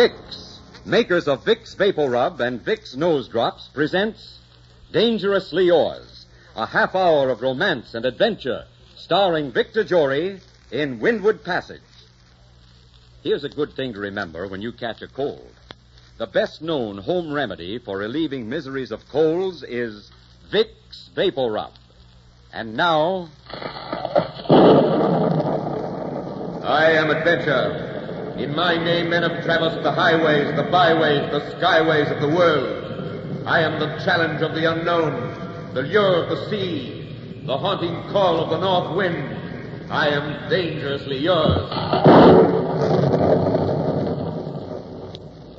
Vicks, makers of Vicks VapoRub and Vicks Nose Drops, presents Dangerously Yours, a half hour of romance and adventure, starring Victor Jory in Windward Passage. Here's a good thing to remember when you catch a cold. The best known home remedy for relieving miseries of colds is Vicks VapoRub. And now. I am Adventure. In my name, men have traversed the highways, the byways, the skyways of the world. I am the challenge of the unknown, the lure of the sea, the haunting call of the north wind. I am dangerously yours.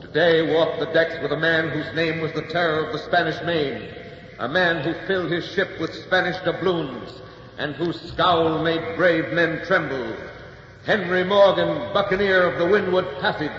Today walked the decks with a man whose name was the terror of the Spanish Main, a man who filled his ship with Spanish doubloons, and whose scowl made brave men tremble. Henry Morgan, buccaneer of the Windward Passage.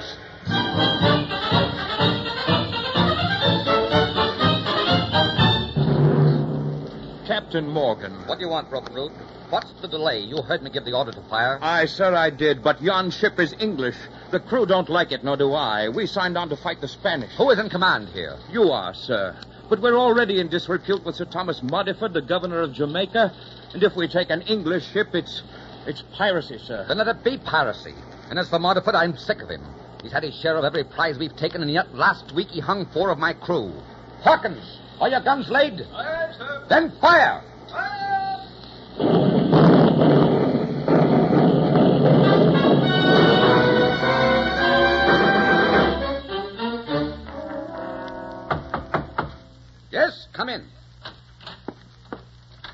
Captain Morgan. What do you want, Broken Root? What's the delay? You heard me give the order to fire. Aye, sir, I did, but yon ship is English. The crew don't like it, nor do I. We signed on to fight the Spanish. Who is in command here? You are, sir. But we're already in disrepute with Sir Thomas Modiford, the governor of Jamaica. And if we take an English ship, it's it's piracy, sir. Then let it be piracy. And as for Modiford, I'm sick of him. He's had his share of every prize we've taken, and yet last week he hung four of my crew. Hawkins, are your guns laid? Aye, sir. Then fire! Yes, come in.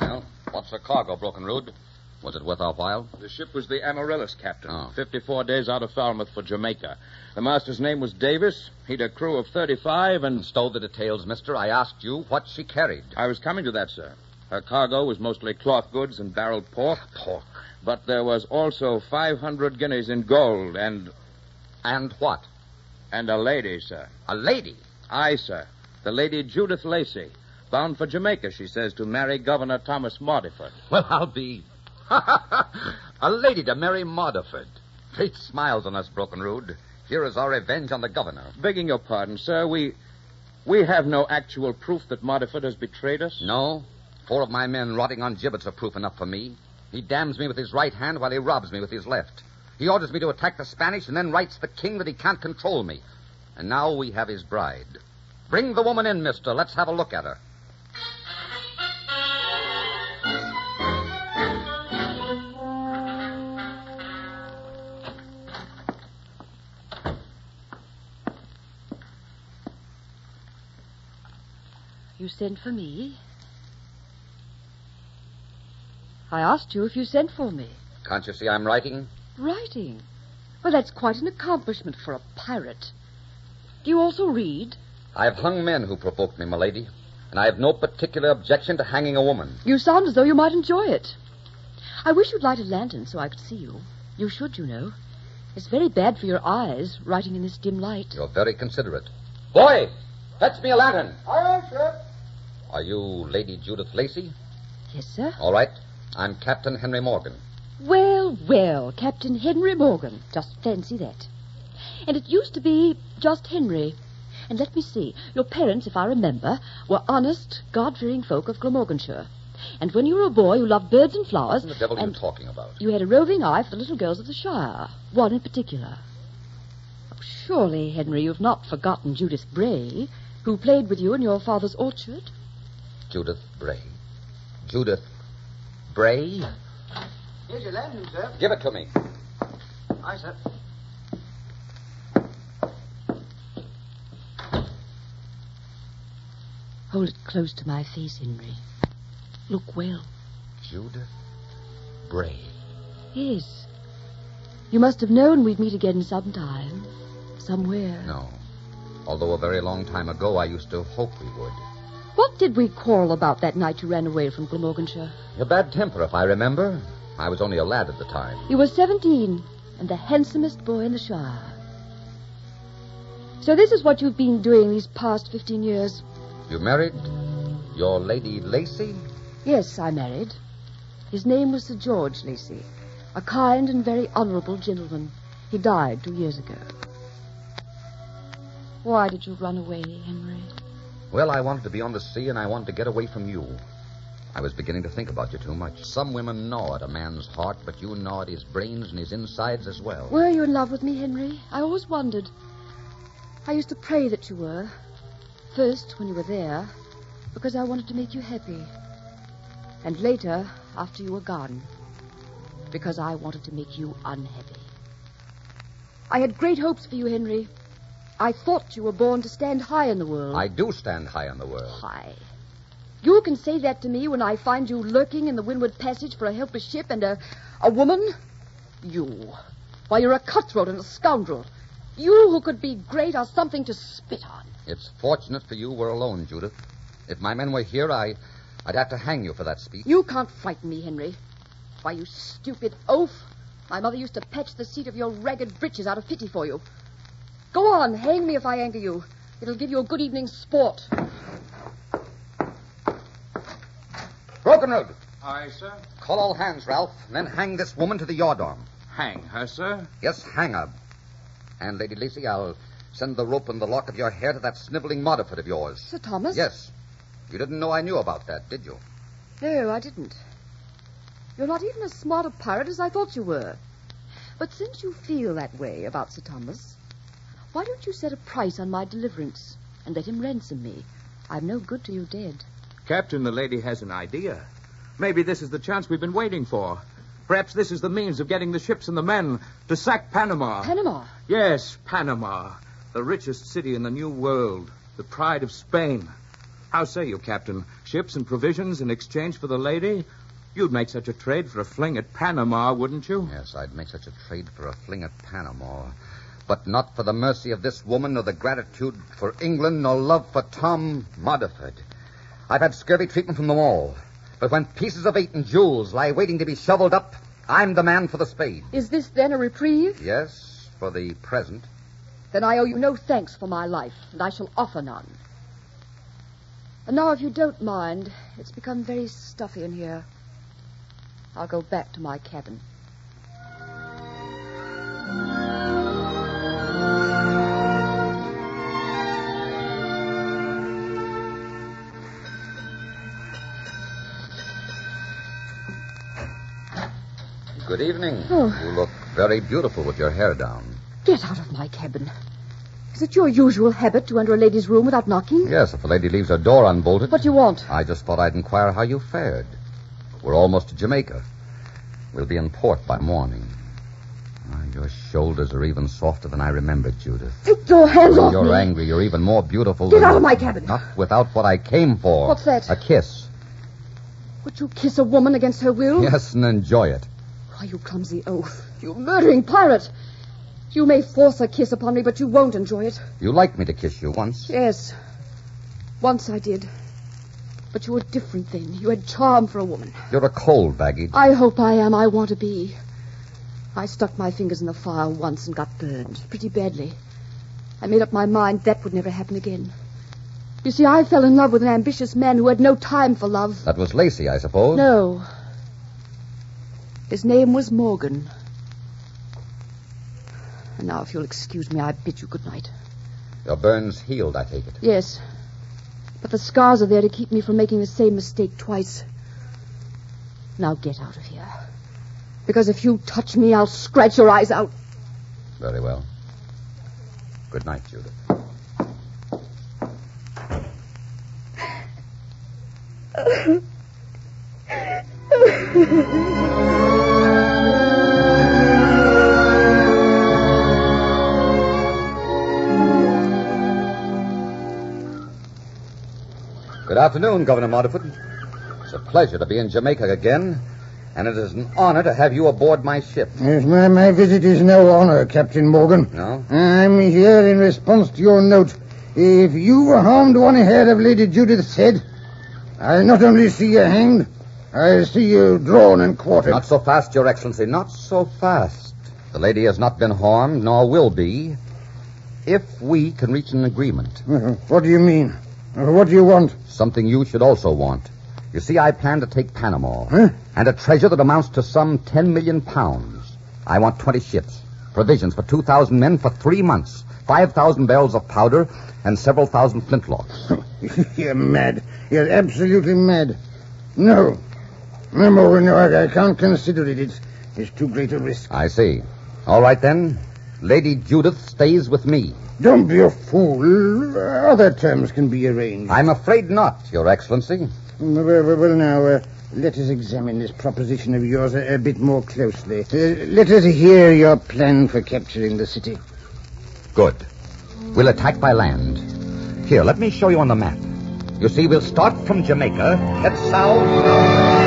Well, what's the cargo, Broken Road? Was it worth our while? The ship was the Amaryllis, Captain. Oh. 54 days out of Falmouth for Jamaica. The master's name was Davis. He'd a crew of 35, and Stole the details, mister. I asked you what she carried. I was coming to that, sir. Her cargo was mostly cloth goods and barreled pork, Pork. but there was also 500 guineas in gold and And what? and a lady, sir. A lady. Aye, sir. The lady Judith Lacey. Bound for Jamaica, she says, to marry Governor Thomas Modiford. Well, I'll be. a lady to marry Modiford. Fate smiles on us, Broken Rood. Here is our revenge on the governor. Begging your pardon, sir, we we have no actual proof that Modiford has betrayed us. No? Four of my men rotting on gibbets are proof enough for me. He damns me with his right hand while he robs me with his left. He orders me to attack the Spanish and then writes the king that he can't control me. And now we have his bride. Bring the woman in, mister. Let's have a look at her. You sent for me? I asked you if you sent for me. Can't you see I'm writing? Writing. Well, that's quite an accomplishment for a pirate. Do you also read? I've hung men who provoked me, my lady, and I have no particular objection to hanging a woman. You sound as though you might enjoy it. I wish you'd light a lantern so I could see you. You should, you know. It's very bad for your eyes, writing in this dim light. You're very considerate. Boy, fetch me a lantern. Aye, sir. Are you Lady Judith Lacey? Yes, sir. All right. I'm Captain Henry Morgan. Well, well, Captain Henry Morgan. Just fancy that. And it used to be just Henry. And let me see. Your parents, if I remember, were honest, God-fearing folk of Glamorganshire. And when you were a boy, you loved birds and flowers. What the devil are you talking about? You had a roving eye for the little girls of the Shire. One in particular. Oh, surely, Henry, you've not forgotten Judith Bray, who played with you in your father's orchard? Judith Bray. Judith Bray? Here's your lantern, sir. Give it to me. Aye, sir. Hold it close to my face, Henry. Look well. Judith Bray. Yes. You must have known we'd meet again sometime. Somewhere. No. Although a very long time ago, I used to hope we would. What did we quarrel about that night you ran away from Glamorganshire? Your bad temper, if I remember. I was only a lad at the time. You were 17 and the handsomest boy in the Shire. So this is what you've been doing these past 15 years. You married your Lady Lacey? Yes, I married. His name was Sir George Lacey, a kind and very honorable gentleman. He died two years ago. Why did you run away, Henry? Well, I wanted to be on the sea, and I wanted to get away from you. I was beginning to think about you too much. Some women gnaw at a man's heart, but you gnaw at his brains and his insides as well. Were you in love with me, Henry? I always wondered. I used to pray that you were. First, when you were there, because I wanted to make you happy. And later, after you were gone, because I wanted to make you unhappy. I had great hopes for you, Henry. I thought you were born to stand high in the world. I do stand high in the world. High. You can say that to me when I find you lurking in the Windward Passage for a helpless ship and a, a woman? You. Why, you're a cutthroat and a scoundrel. You who could be great are something to spit on. It's fortunate for you we're alone, Judith. If my men were here, I, I'd have to hang you for that speech. You can't frighten me, Henry. Why, you stupid oaf. My mother used to patch the seat of your ragged breeches out of pity for you. Go on, hang me if I anger you. It'll give you a good evening's sport. Broken Road. Aye, sir. Call all hands, Ralph, and then hang this woman to the yard arm. Hang her, sir. Yes, hang her. And, Lady Lacey, I'll send the rope and the lock of your hair to that sniveling Modiford of yours. Sir Thomas? Yes. You didn't know I knew about that, did you? No, I didn't. You're not even as smart a pirate as I thought you were. But since you feel that way about Sir Thomas, why don't you set a price on my deliverance and let him ransom me? I'm no good to you dead. Captain, the lady has an idea. Maybe this is the chance we've been waiting for. Perhaps this is the means of getting the ships and the men to sack Panama. Panama? Yes, Panama. The richest city in the New World. The pride of Spain. How say you, Captain? Ships and provisions in exchange for the lady? You'd make such a trade for a fling at Panama, wouldn't you? Yes, I'd make such a trade for a fling at Panama. But not for the mercy of this woman, nor the gratitude for England, nor love for Tom Modiford. I've had scurvy treatment from them all. But when pieces of eight and jewels lie waiting to be shoveled up, I'm the man for the spade. Is this then a reprieve? Yes, for the present. Then I owe you no thanks for my life, and I shall offer none. And now, if you don't mind, it's become very stuffy in here. I'll go back to my cabin. Good evening. Oh. You look very beautiful with your hair down. Get out of my cabin. Is it your usual habit to enter a lady's room without knocking? Yes, if a lady leaves her door unbolted. What do you want? I just thought I'd inquire how you fared. We're almost to Jamaica. We'll be in port by morning. Ah, your shoulders are even softer than I remembered, Judith. Take your hands When off you're me. angry, you're even more beautiful Get out of my cabin. Not without what I came for. What's that? A kiss. Would you kiss a woman against her will? Yes, and enjoy it. Why, you clumsy oaf. You murdering pirate. You may force a kiss upon me, but you won't enjoy it. You liked me to kiss you once. Yes. Once I did. But you were different then. You had charm for a woman. You're a cold baggage. I hope I am. I want to be. I stuck my fingers in the fire once and got burned pretty badly. I made up my mind that would never happen again. You see, I fell in love with an ambitious man who had no time for love. That was Lacey, I suppose. No. His name was Morgan. And now, if you'll excuse me, I bid you good night. Your burns healed, I take it. Yes. But the scars are there to keep me from making the same mistake twice. Now get out of here. Because if you touch me, I'll scratch your eyes out. Very well. Good night, Judith. Good afternoon, Governor Modiford. It's a pleasure to be in Jamaica again, and it is an honor to have you aboard my ship. Yes, my, my visit is no honor, Captain Morgan. No? I'm here in response to your note. If you were harmed one hair of Lady Judith's head, I not only see you hanged, I see you drawn and quartered. Not so fast, Your Excellency. Not so fast. The lady has not been harmed, nor will be, if we can reach an agreement. What do you mean? Uh, What do you want? Something you should also want. You see, I plan to take Panama. Huh? And a treasure that amounts to some ten million pounds. I want 20 ships. Provisions for 2,000 men for three months. 5,000 barrels of powder and several thousand flintlocks. You're mad. You're absolutely mad. No. No, no, I, I can't consider it. It's, it's too great a risk. I see. All right, then. Lady Judith stays with me. Don't be a fool. Other terms can be arranged. I'm afraid not, Your Excellency. Well, well, well, now, uh, let us examine this proposition of yours a, a bit more closely. Uh, let us hear your plan for capturing the city. Good. We'll attack by land. Here, let me show you on the map. You see, we'll start from Jamaica, head south.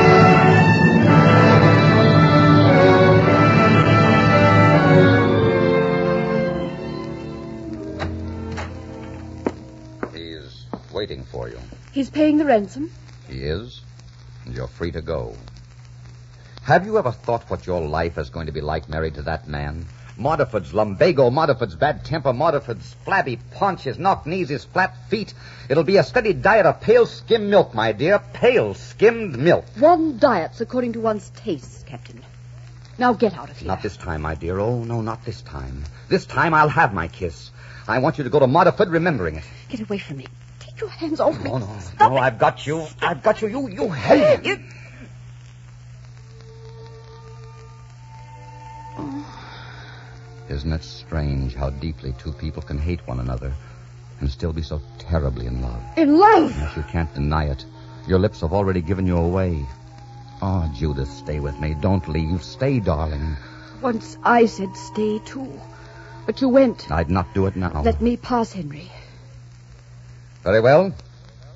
Waiting for you. He's paying the ransom. He is, and you're free to go. Have you ever thought what your life is going to be like married to that man? Modiford's lumbago, Modiford's bad temper, Modiford's flabby paunch, his knock knees, his flat feet. It'll be a steady diet of pale skim milk, my dear. Pale skimmed milk. One diet's according to one's tastes, Captain. Now get out of here. Not this time, my dear. Oh, no, not this time. This time I'll have my kiss. I want you to go to Modiford remembering it. Get away from me. Your hands off me. No, no, Stop no, it. I've got you. I've got you. You, you held hate You- Isn't it strange how deeply two people can hate one another and still be so terribly in love? In love. Yes, you can't deny it. Your lips have already given you away. Oh, Judith, stay with me. Don't leave. Stay, darling. Once I said stay too. But you went. I'd not do it now. Let me pass, Henry. Very well.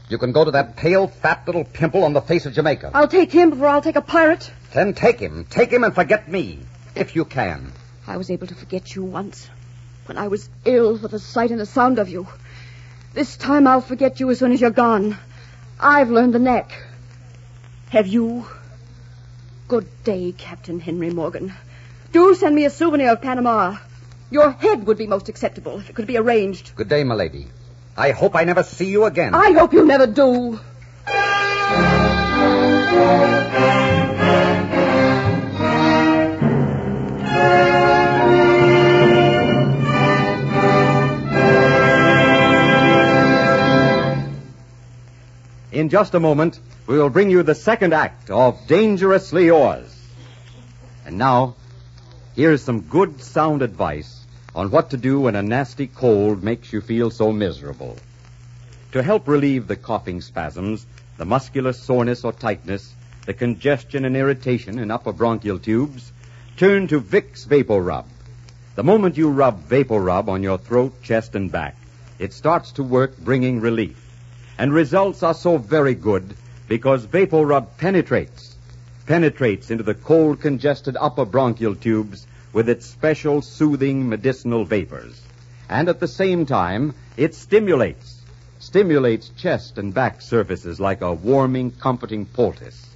You can go to that pale, fat little pimple on the face of Jamaica. I'll take him before I'll take a pirate. Then take him. Take him and forget me. If you can. I was able to forget you once. When I was ill for the sight and the sound of you. This time I'll forget you as soon as you're gone. I've learned the knack. Have you? Good day, Captain Henry Morgan. Do send me a souvenir of Panama. Your head would be most acceptable if it could be arranged. Good day, milady. I hope I never see you again. I hope you never do. In just a moment, we will bring you the second act of Dangerously Yours. And now, here's some good sound advice on what to do when a nasty cold makes you feel so miserable. To help relieve the coughing spasms, the muscular soreness or tightness, the congestion and irritation in upper bronchial tubes, turn to Vicks VapoRub. The moment you rub VapoRub on your throat, chest, and back, it starts to work bringing relief. And results are so very good because VapoRub penetrates, penetrates into the cold, congested upper bronchial tubes with its special soothing medicinal vapors. And at the same time, it stimulates, stimulates chest and back surfaces like a warming, comforting poultice.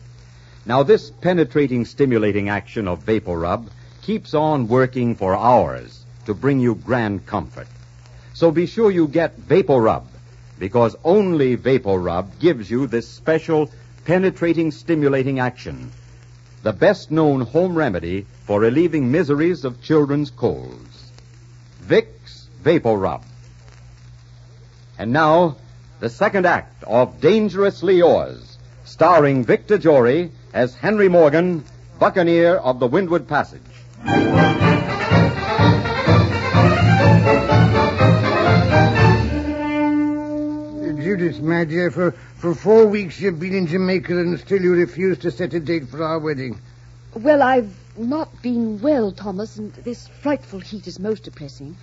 Now, this penetrating, stimulating action of VapoRub keeps on working for hours to bring you grand comfort. So be sure you get VapoRub, because only VapoRub gives you this special penetrating, stimulating action. The best known home remedy for relieving miseries of children's colds. Vicks VapoRub. And now, the second act of Dangerously Yours, starring Victor Jory as Henry Morgan, Buccaneer of the Windward Passage. Judith, my dear, for, for four weeks you've been in Jamaica and still you refuse to set a date for our wedding. Well, I've not been well, Thomas, and this frightful heat is most depressing.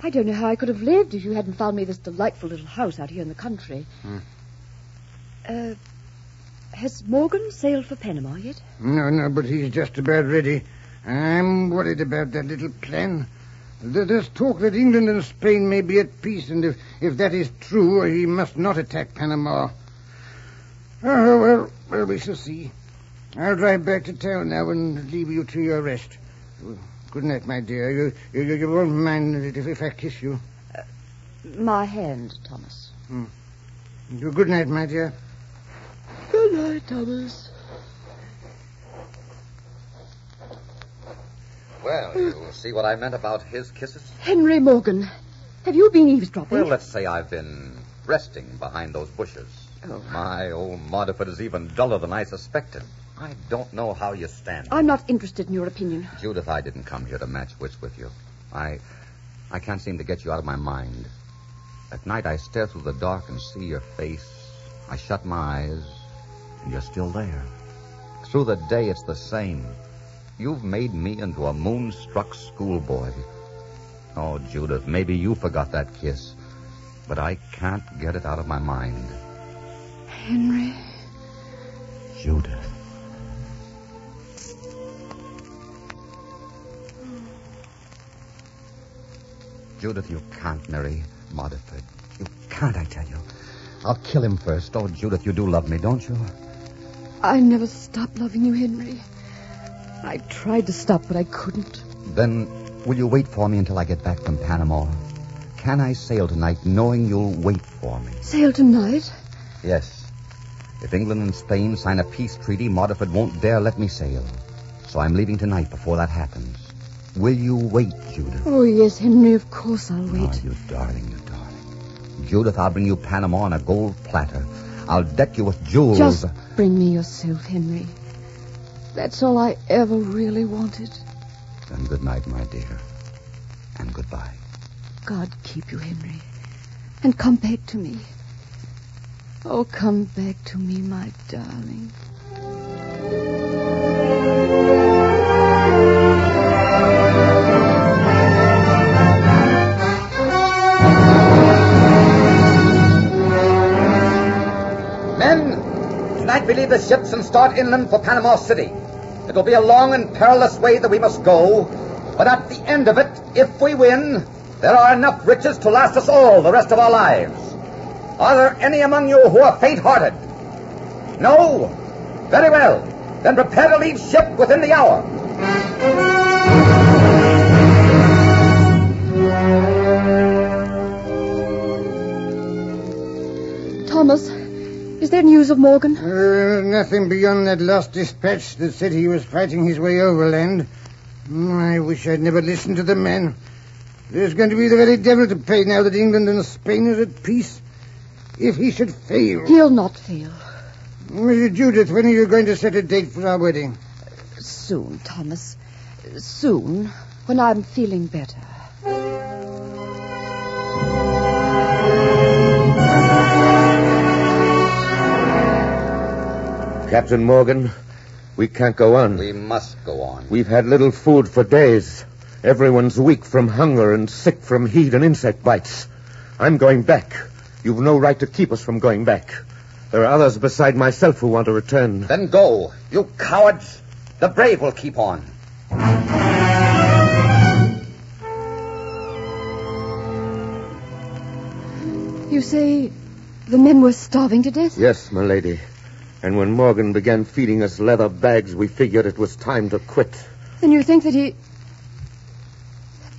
I don't know how I could have lived if you hadn't found me this delightful little house out here in the country. Uh, has Morgan sailed for Panama yet? No, no, but he's just about ready. I'm worried about that little plan. There- There's talk that England and Spain may be at peace, and if, if that is true, he must not attack Panama. Oh, well, well, we shall see. I'll drive back to town now and leave you to your rest. Good night, my dear. You, you, you won't mind it if, if I kiss you. Uh, my hand, Thomas. Hmm. Good night, my dear. Good night, Thomas. Well, you'll see what I meant about his kisses? Henry Morgan, have you been eavesdropping? Well, let's say I've been resting behind those bushes. Oh. My old Modiford is even duller than I suspected. I don't know how you stand. I'm not interested in your opinion. Judith, I didn't come here to match wits with you. I I can't seem to get you out of my mind. At night I stare through the dark and see your face. I shut my eyes, and you're still there. Through the day it's the same. You've made me into a moonstruck schoolboy. Oh, Judith, maybe you forgot that kiss, but I can't get it out of my mind. Henry. Judith. Judith, you can't marry Modiford. You can't, I tell you. I'll kill him first. Oh, Judith, you do love me, don't you? I never stopped loving you, Henry. I tried to stop, but I couldn't. Then will you wait for me until I get back from Panama? Can I sail tonight knowing you'll wait for me? Sail tonight? Yes. If England and Spain sign a peace treaty, Modiford won't dare let me sail. So I'm leaving tonight before that happens. Will you wait, Judith? Oh, yes, Henry, of course I'll wait. Oh, you darling, you darling. Judith, I'll bring you Panama on a gold platter. I'll deck you with jewels. Just bring me yourself, Henry. That's all I ever really wanted. Then good night, my dear. And goodbye. God keep you, Henry. And come back to me. Oh, come back to me, my darling. Men, tonight we leave the ships and start inland for Panama City. It'll be a long and perilous way that we must go, but at the end of it, if we win, there are enough riches to last us all the rest of our lives. Are there any among you who are faint-hearted? No? Very well. Then prepare to leave ship within the hour. There news of Morgan? Uh, nothing beyond that last dispatch that said he was fighting his way overland. Mm, I wish I'd never listened to the man. There's going to be the very devil to pay now that England and Spain are at peace. If he should fail. He'll not fail. Uh, Judith, when are you going to set a date for our wedding? Soon, Thomas. Soon, when I'm feeling better. Captain Morgan, we can't go on. We must go on. We've had little food for days. Everyone's weak from hunger and sick from heat and insect bites. I'm going back. You've no right to keep us from going back. There are others beside myself who want to return. Then go. You cowards. The brave will keep on. You say the men were starving to death? Yes, my lady. And when Morgan began feeding us leather bags, we figured it was time to quit. Then you think that he.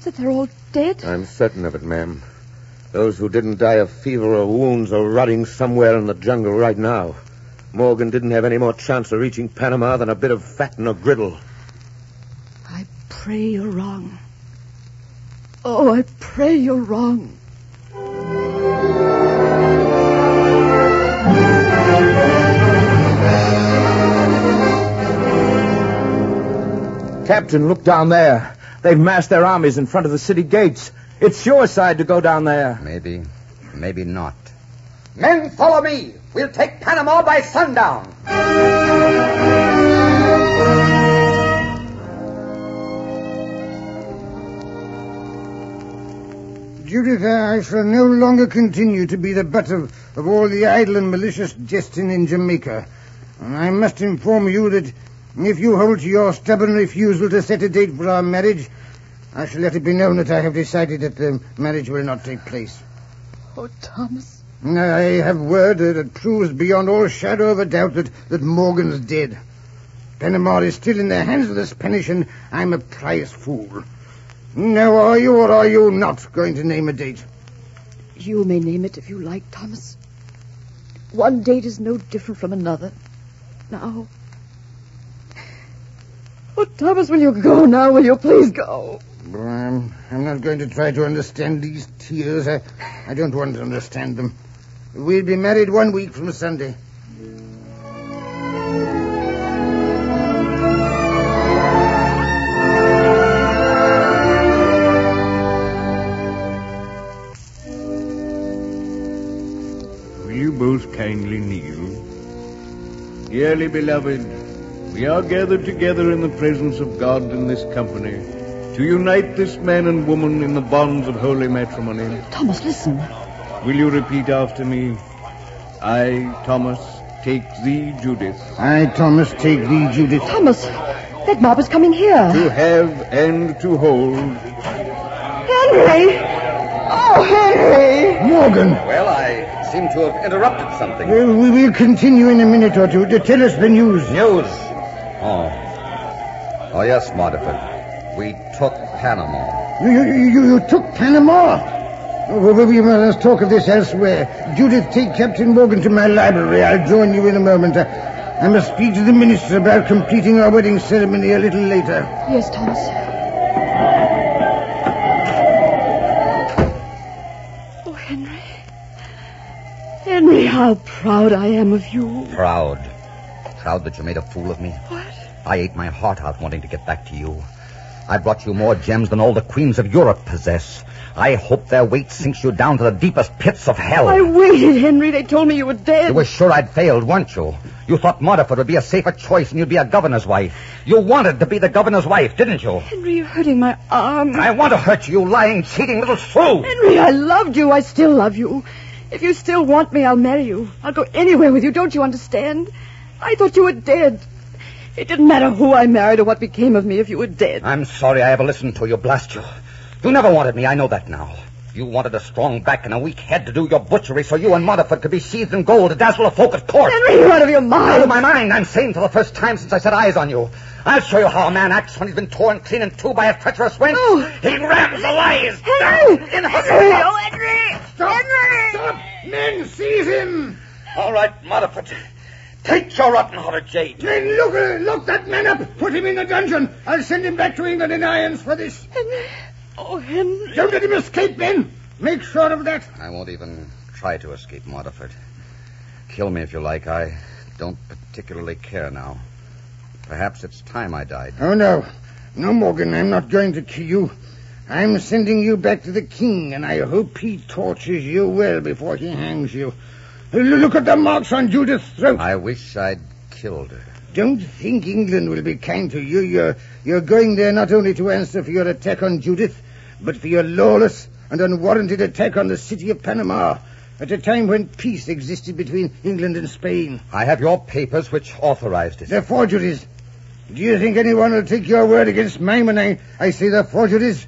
that they're all dead? I'm certain of it, ma'am. Those who didn't die of fever or wounds are rotting somewhere in the jungle right now. Morgan didn't have any more chance of reaching Panama than a bit of fat in a griddle. I pray you're wrong. Oh, I pray you're wrong. Captain, look down there. They've massed their armies in front of the city gates. It's suicide to go down there. Maybe, maybe not. Men, follow me. We'll take Panama by sundown. Judith, I shall no longer continue to be the butt of, of all the idle and malicious jesting in Jamaica. And I must inform you that if you hold to your stubborn refusal to set a date for our marriage, I shall let it be known that I have decided that the marriage will not take place. Oh, Thomas. I have word that proves beyond all shadow of a doubt that, that Morgan's dead. Panama is still in the hands of the Spanish, and I'm a prize fool. Now, are you or are you not going to name a date? You may name it if you like, Thomas. One date is no different from another. Now. Oh, Thomas, will you go now? Will you please go? I'm, I'm not going to try to understand these tears. I, I don't want to understand them. We'll be married one week from Sunday. Will you both kindly kneel? Dearly beloved, we are gathered together in the presence of God in this company to unite this man and woman in the bonds of holy matrimony. Thomas, listen. Will you repeat after me? I, Thomas, take thee, Judith, I, Thomas, take thee, Judith. Thomas, that mob is coming here. to have and to hold Henry! Oh, Henry! Morgan, Well, I seem to have interrupted something. uh, we will continue in a minute or two to tell us the news. News. Oh. Oh, yes, Modiford. We took Panama. You, you, you, you took Panama? Well, we must talk of this elsewhere. Judith, take Captain Morgan to my library. I'll join you in a moment. I, I must speak to the minister about completing our wedding ceremony a little later. Yes, Thomas. Oh, Henry. Henry, how proud I am of you. Proud. Proud that you made a fool of me. I ate my heart out wanting to get back to you. I brought you more gems than all the queens of Europe possess. I hope their weight sinks you down to the deepest pits of hell. I waited, Henry. They told me you were dead. You were sure I'd failed, weren't you? You thought Modiford would be a safer choice and you'd be a governor's wife. You wanted to be the governor's wife, didn't you? Henry, you're hurting my arm. I want to hurt you, you lying, cheating little fool. Henry, I loved you. I still love you. If you still want me, I'll marry you. I'll go anywhere with you. Don't you understand? I thought you were dead. It didn't matter who I married or what became of me if you were dead. I'm sorry I ever listened to you, blast you. You never wanted me, I know that now. You wanted a strong back and a weak head to do your butchery so you and Modiford could be sheathed in gold to dazzle the folk at court. Henry, you're out of your mind. Out of my mind. I'm sane for the first time since I set eyes on you. I'll show you how a man acts when he's been torn clean in two by a treacherous wench. Oh. He rams the lies Henry! down in her Henry! Oh, Henry! Henry! Stop! Men, seize him! All right, Modiford. Take your rotten hearted jade. Then look, uh, lock that man up. Put him in the dungeon. I'll send him back to England in irons for this. Henry! Oh, Henry! Don't let him escape, men. Make sure of that. I won't even try to escape, Modiford. Kill me if you like. I don't particularly care now. Perhaps it's time I died. Oh, no. No, Morgan, I'm not going to kill you. I'm sending you back to the king, and I hope he tortures you well before he hangs you. Look at the marks on Judith's throat. I wish I'd killed her. Don't think England will be kind to you. You're, you're going there not only to answer for your attack on Judith, but for your lawless and unwarranted attack on the city of Panama at a time when peace existed between England and Spain. I have your papers which authorized it. They're forgeries. Do you think anyone will take your word against mine when I, I say they're forgeries?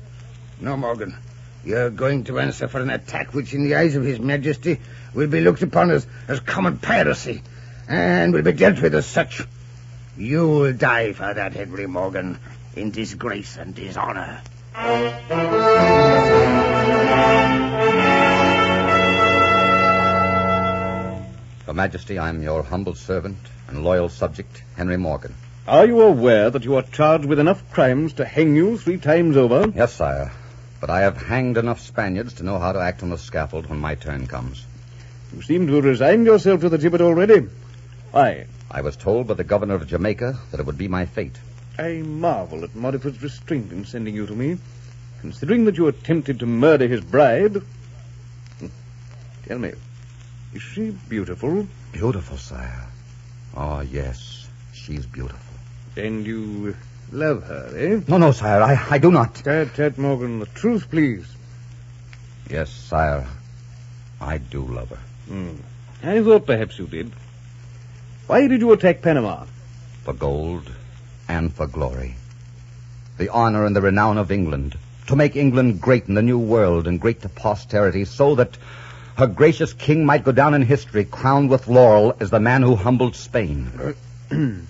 No, Morgan. You're going to answer for an attack which, in the eyes of His Majesty, will be looked upon as, as common piracy and will be dealt with as such. You will die for that, Henry Morgan, in disgrace and dishonor. Your Majesty, I'm your humble servant and loyal subject, Henry Morgan. Are you aware that you are charged with enough crimes to hang you three times over? Yes, sire. But I have hanged enough Spaniards to know how to act on the scaffold when my turn comes. You seem to have resigned yourself to the gibbet already. Why? I was told by the governor of Jamaica that it would be my fate. I marvel at Modiford's restraint in sending you to me, considering that you attempted to murder his bride. Hmm. Tell me, is she beautiful? Beautiful, sire. Oh, yes. She's beautiful. And you love her, eh? No, no, sire. I, I do not. Tat, Tat Morgan, the truth, please. Yes, sire. I do love her. Hmm. I thought perhaps you did. Why did you attack Panama? For gold and for glory. The honor and the renown of England. To make England great in the new world and great to posterity so that her gracious king might go down in history crowned with laurel as the man who humbled Spain.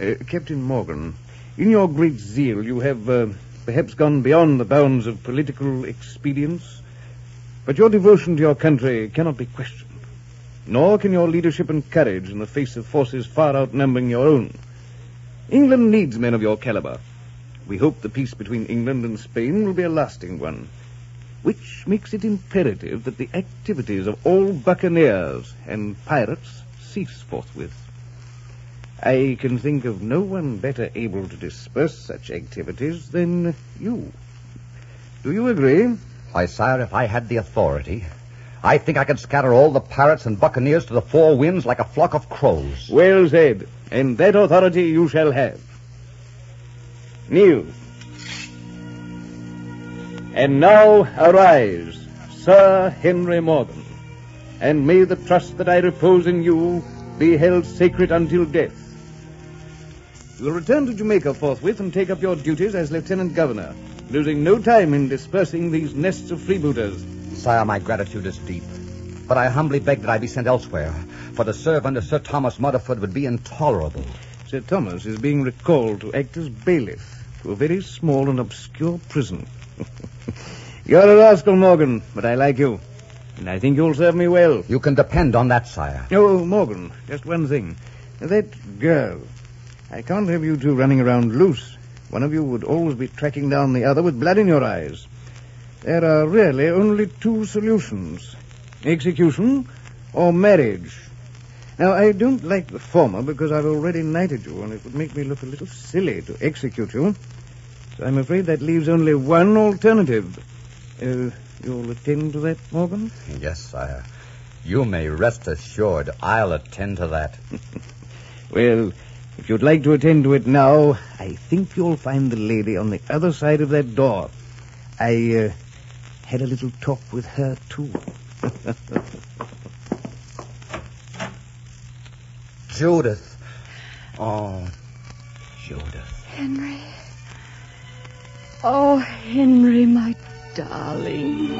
Uh, Captain Morgan, in your great zeal, you have uh, perhaps gone beyond the bounds of political expedience, but your devotion to your country cannot be questioned. Nor can your leadership and courage in the face of forces far outnumbering your own. England needs men of your caliber. We hope the peace between England and Spain will be a lasting one, which makes it imperative that the activities of all buccaneers and pirates cease forthwith. I can think of no one better able to disperse such activities than you. Do you agree? Why, sire, if I had the authority, I think I could scatter all the pirates and buccaneers to the four winds like a flock of crows. Well said. And that authority you shall have. Kneel. And now arise, Sir Henry Morgan, and may the trust that I repose in you be held sacred until death. You will return to Jamaica forthwith and take up your duties as Lieutenant Governor, losing no time in dispersing these nests of freebooters. Sire, my gratitude is deep. But I humbly beg that I be sent elsewhere, for to serve under Sir Thomas Modiford would be intolerable. Sir Thomas is being recalled to act as bailiff to a very small and obscure prison. You're a rascal, Morgan, but I like you. And I think you'll serve me well. You can depend on that, sire. Oh, Morgan, just one thing. That girl. I can't have you two running around loose. One of you would always be tracking down the other with blood in your eyes. There are really only two solutions execution or marriage. Now, I don't like the former because I've already knighted you, and it would make me look a little silly to execute you. So I'm afraid that leaves only one alternative. Uh, you'll attend to that, Morgan? Yes, sire. You may rest assured I'll attend to that. well, if you'd like to attend to it now, I think you'll find the lady on the other side of that door. I uh, had a little talk with her, too. Judith. Oh, Judith. Henry. Oh, Henry, my darling.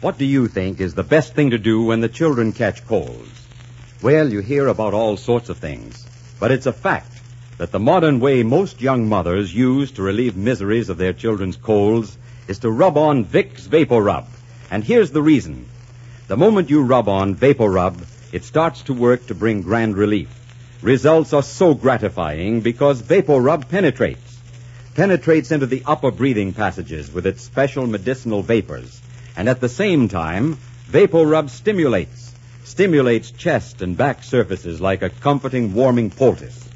What do you think is the best thing to do when the children catch colds? Well, you hear about all sorts of things, but it's a fact that the modern way most young mothers use to relieve miseries of their children's colds is to rub on Vicks VapoRub. And here's the reason. The moment you rub on VapoRub, it starts to work to bring grand relief. Results are so gratifying because VapoRub penetrates. Penetrates into the upper breathing passages with its special medicinal vapors. And at the same time, VapoRub stimulates. Stimulates chest and back surfaces like a comforting, warming poultice.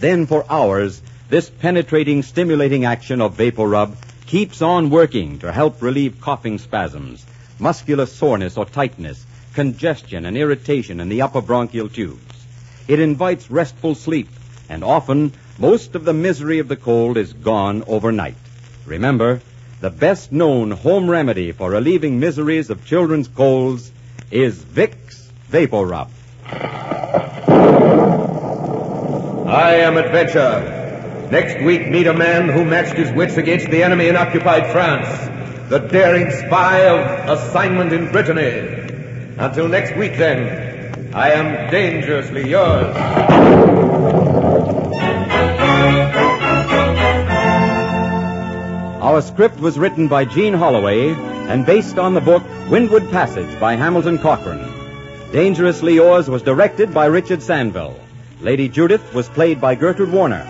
Then for hours, this penetrating, stimulating action of VapoRub keeps on working to help relieve coughing spasms, muscular soreness or tightness, congestion and irritation in the upper bronchial tubes. It invites restful sleep, and often most of the misery of the cold is gone overnight. Remember, the best known home remedy for relieving miseries of children's colds is Vicks VapoRub. I am Adventure. Next week, meet a man who matched his wits against the enemy in occupied France, the daring spy of assignment in Brittany. Until next week, then, I am dangerously yours. Our script was written by Gene Holloway and based on the book Windward Passage by Hamilton Cochran. Dangerously Yours was directed by Richard Sanville. Lady Judith was played by Gertrude Warner.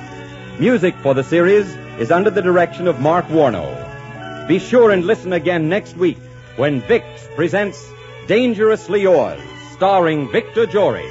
Music for the series is under the direction of Mark Warnow. Be sure and listen again next week when Vicks presents Dangerously Yours, starring Victor Jory.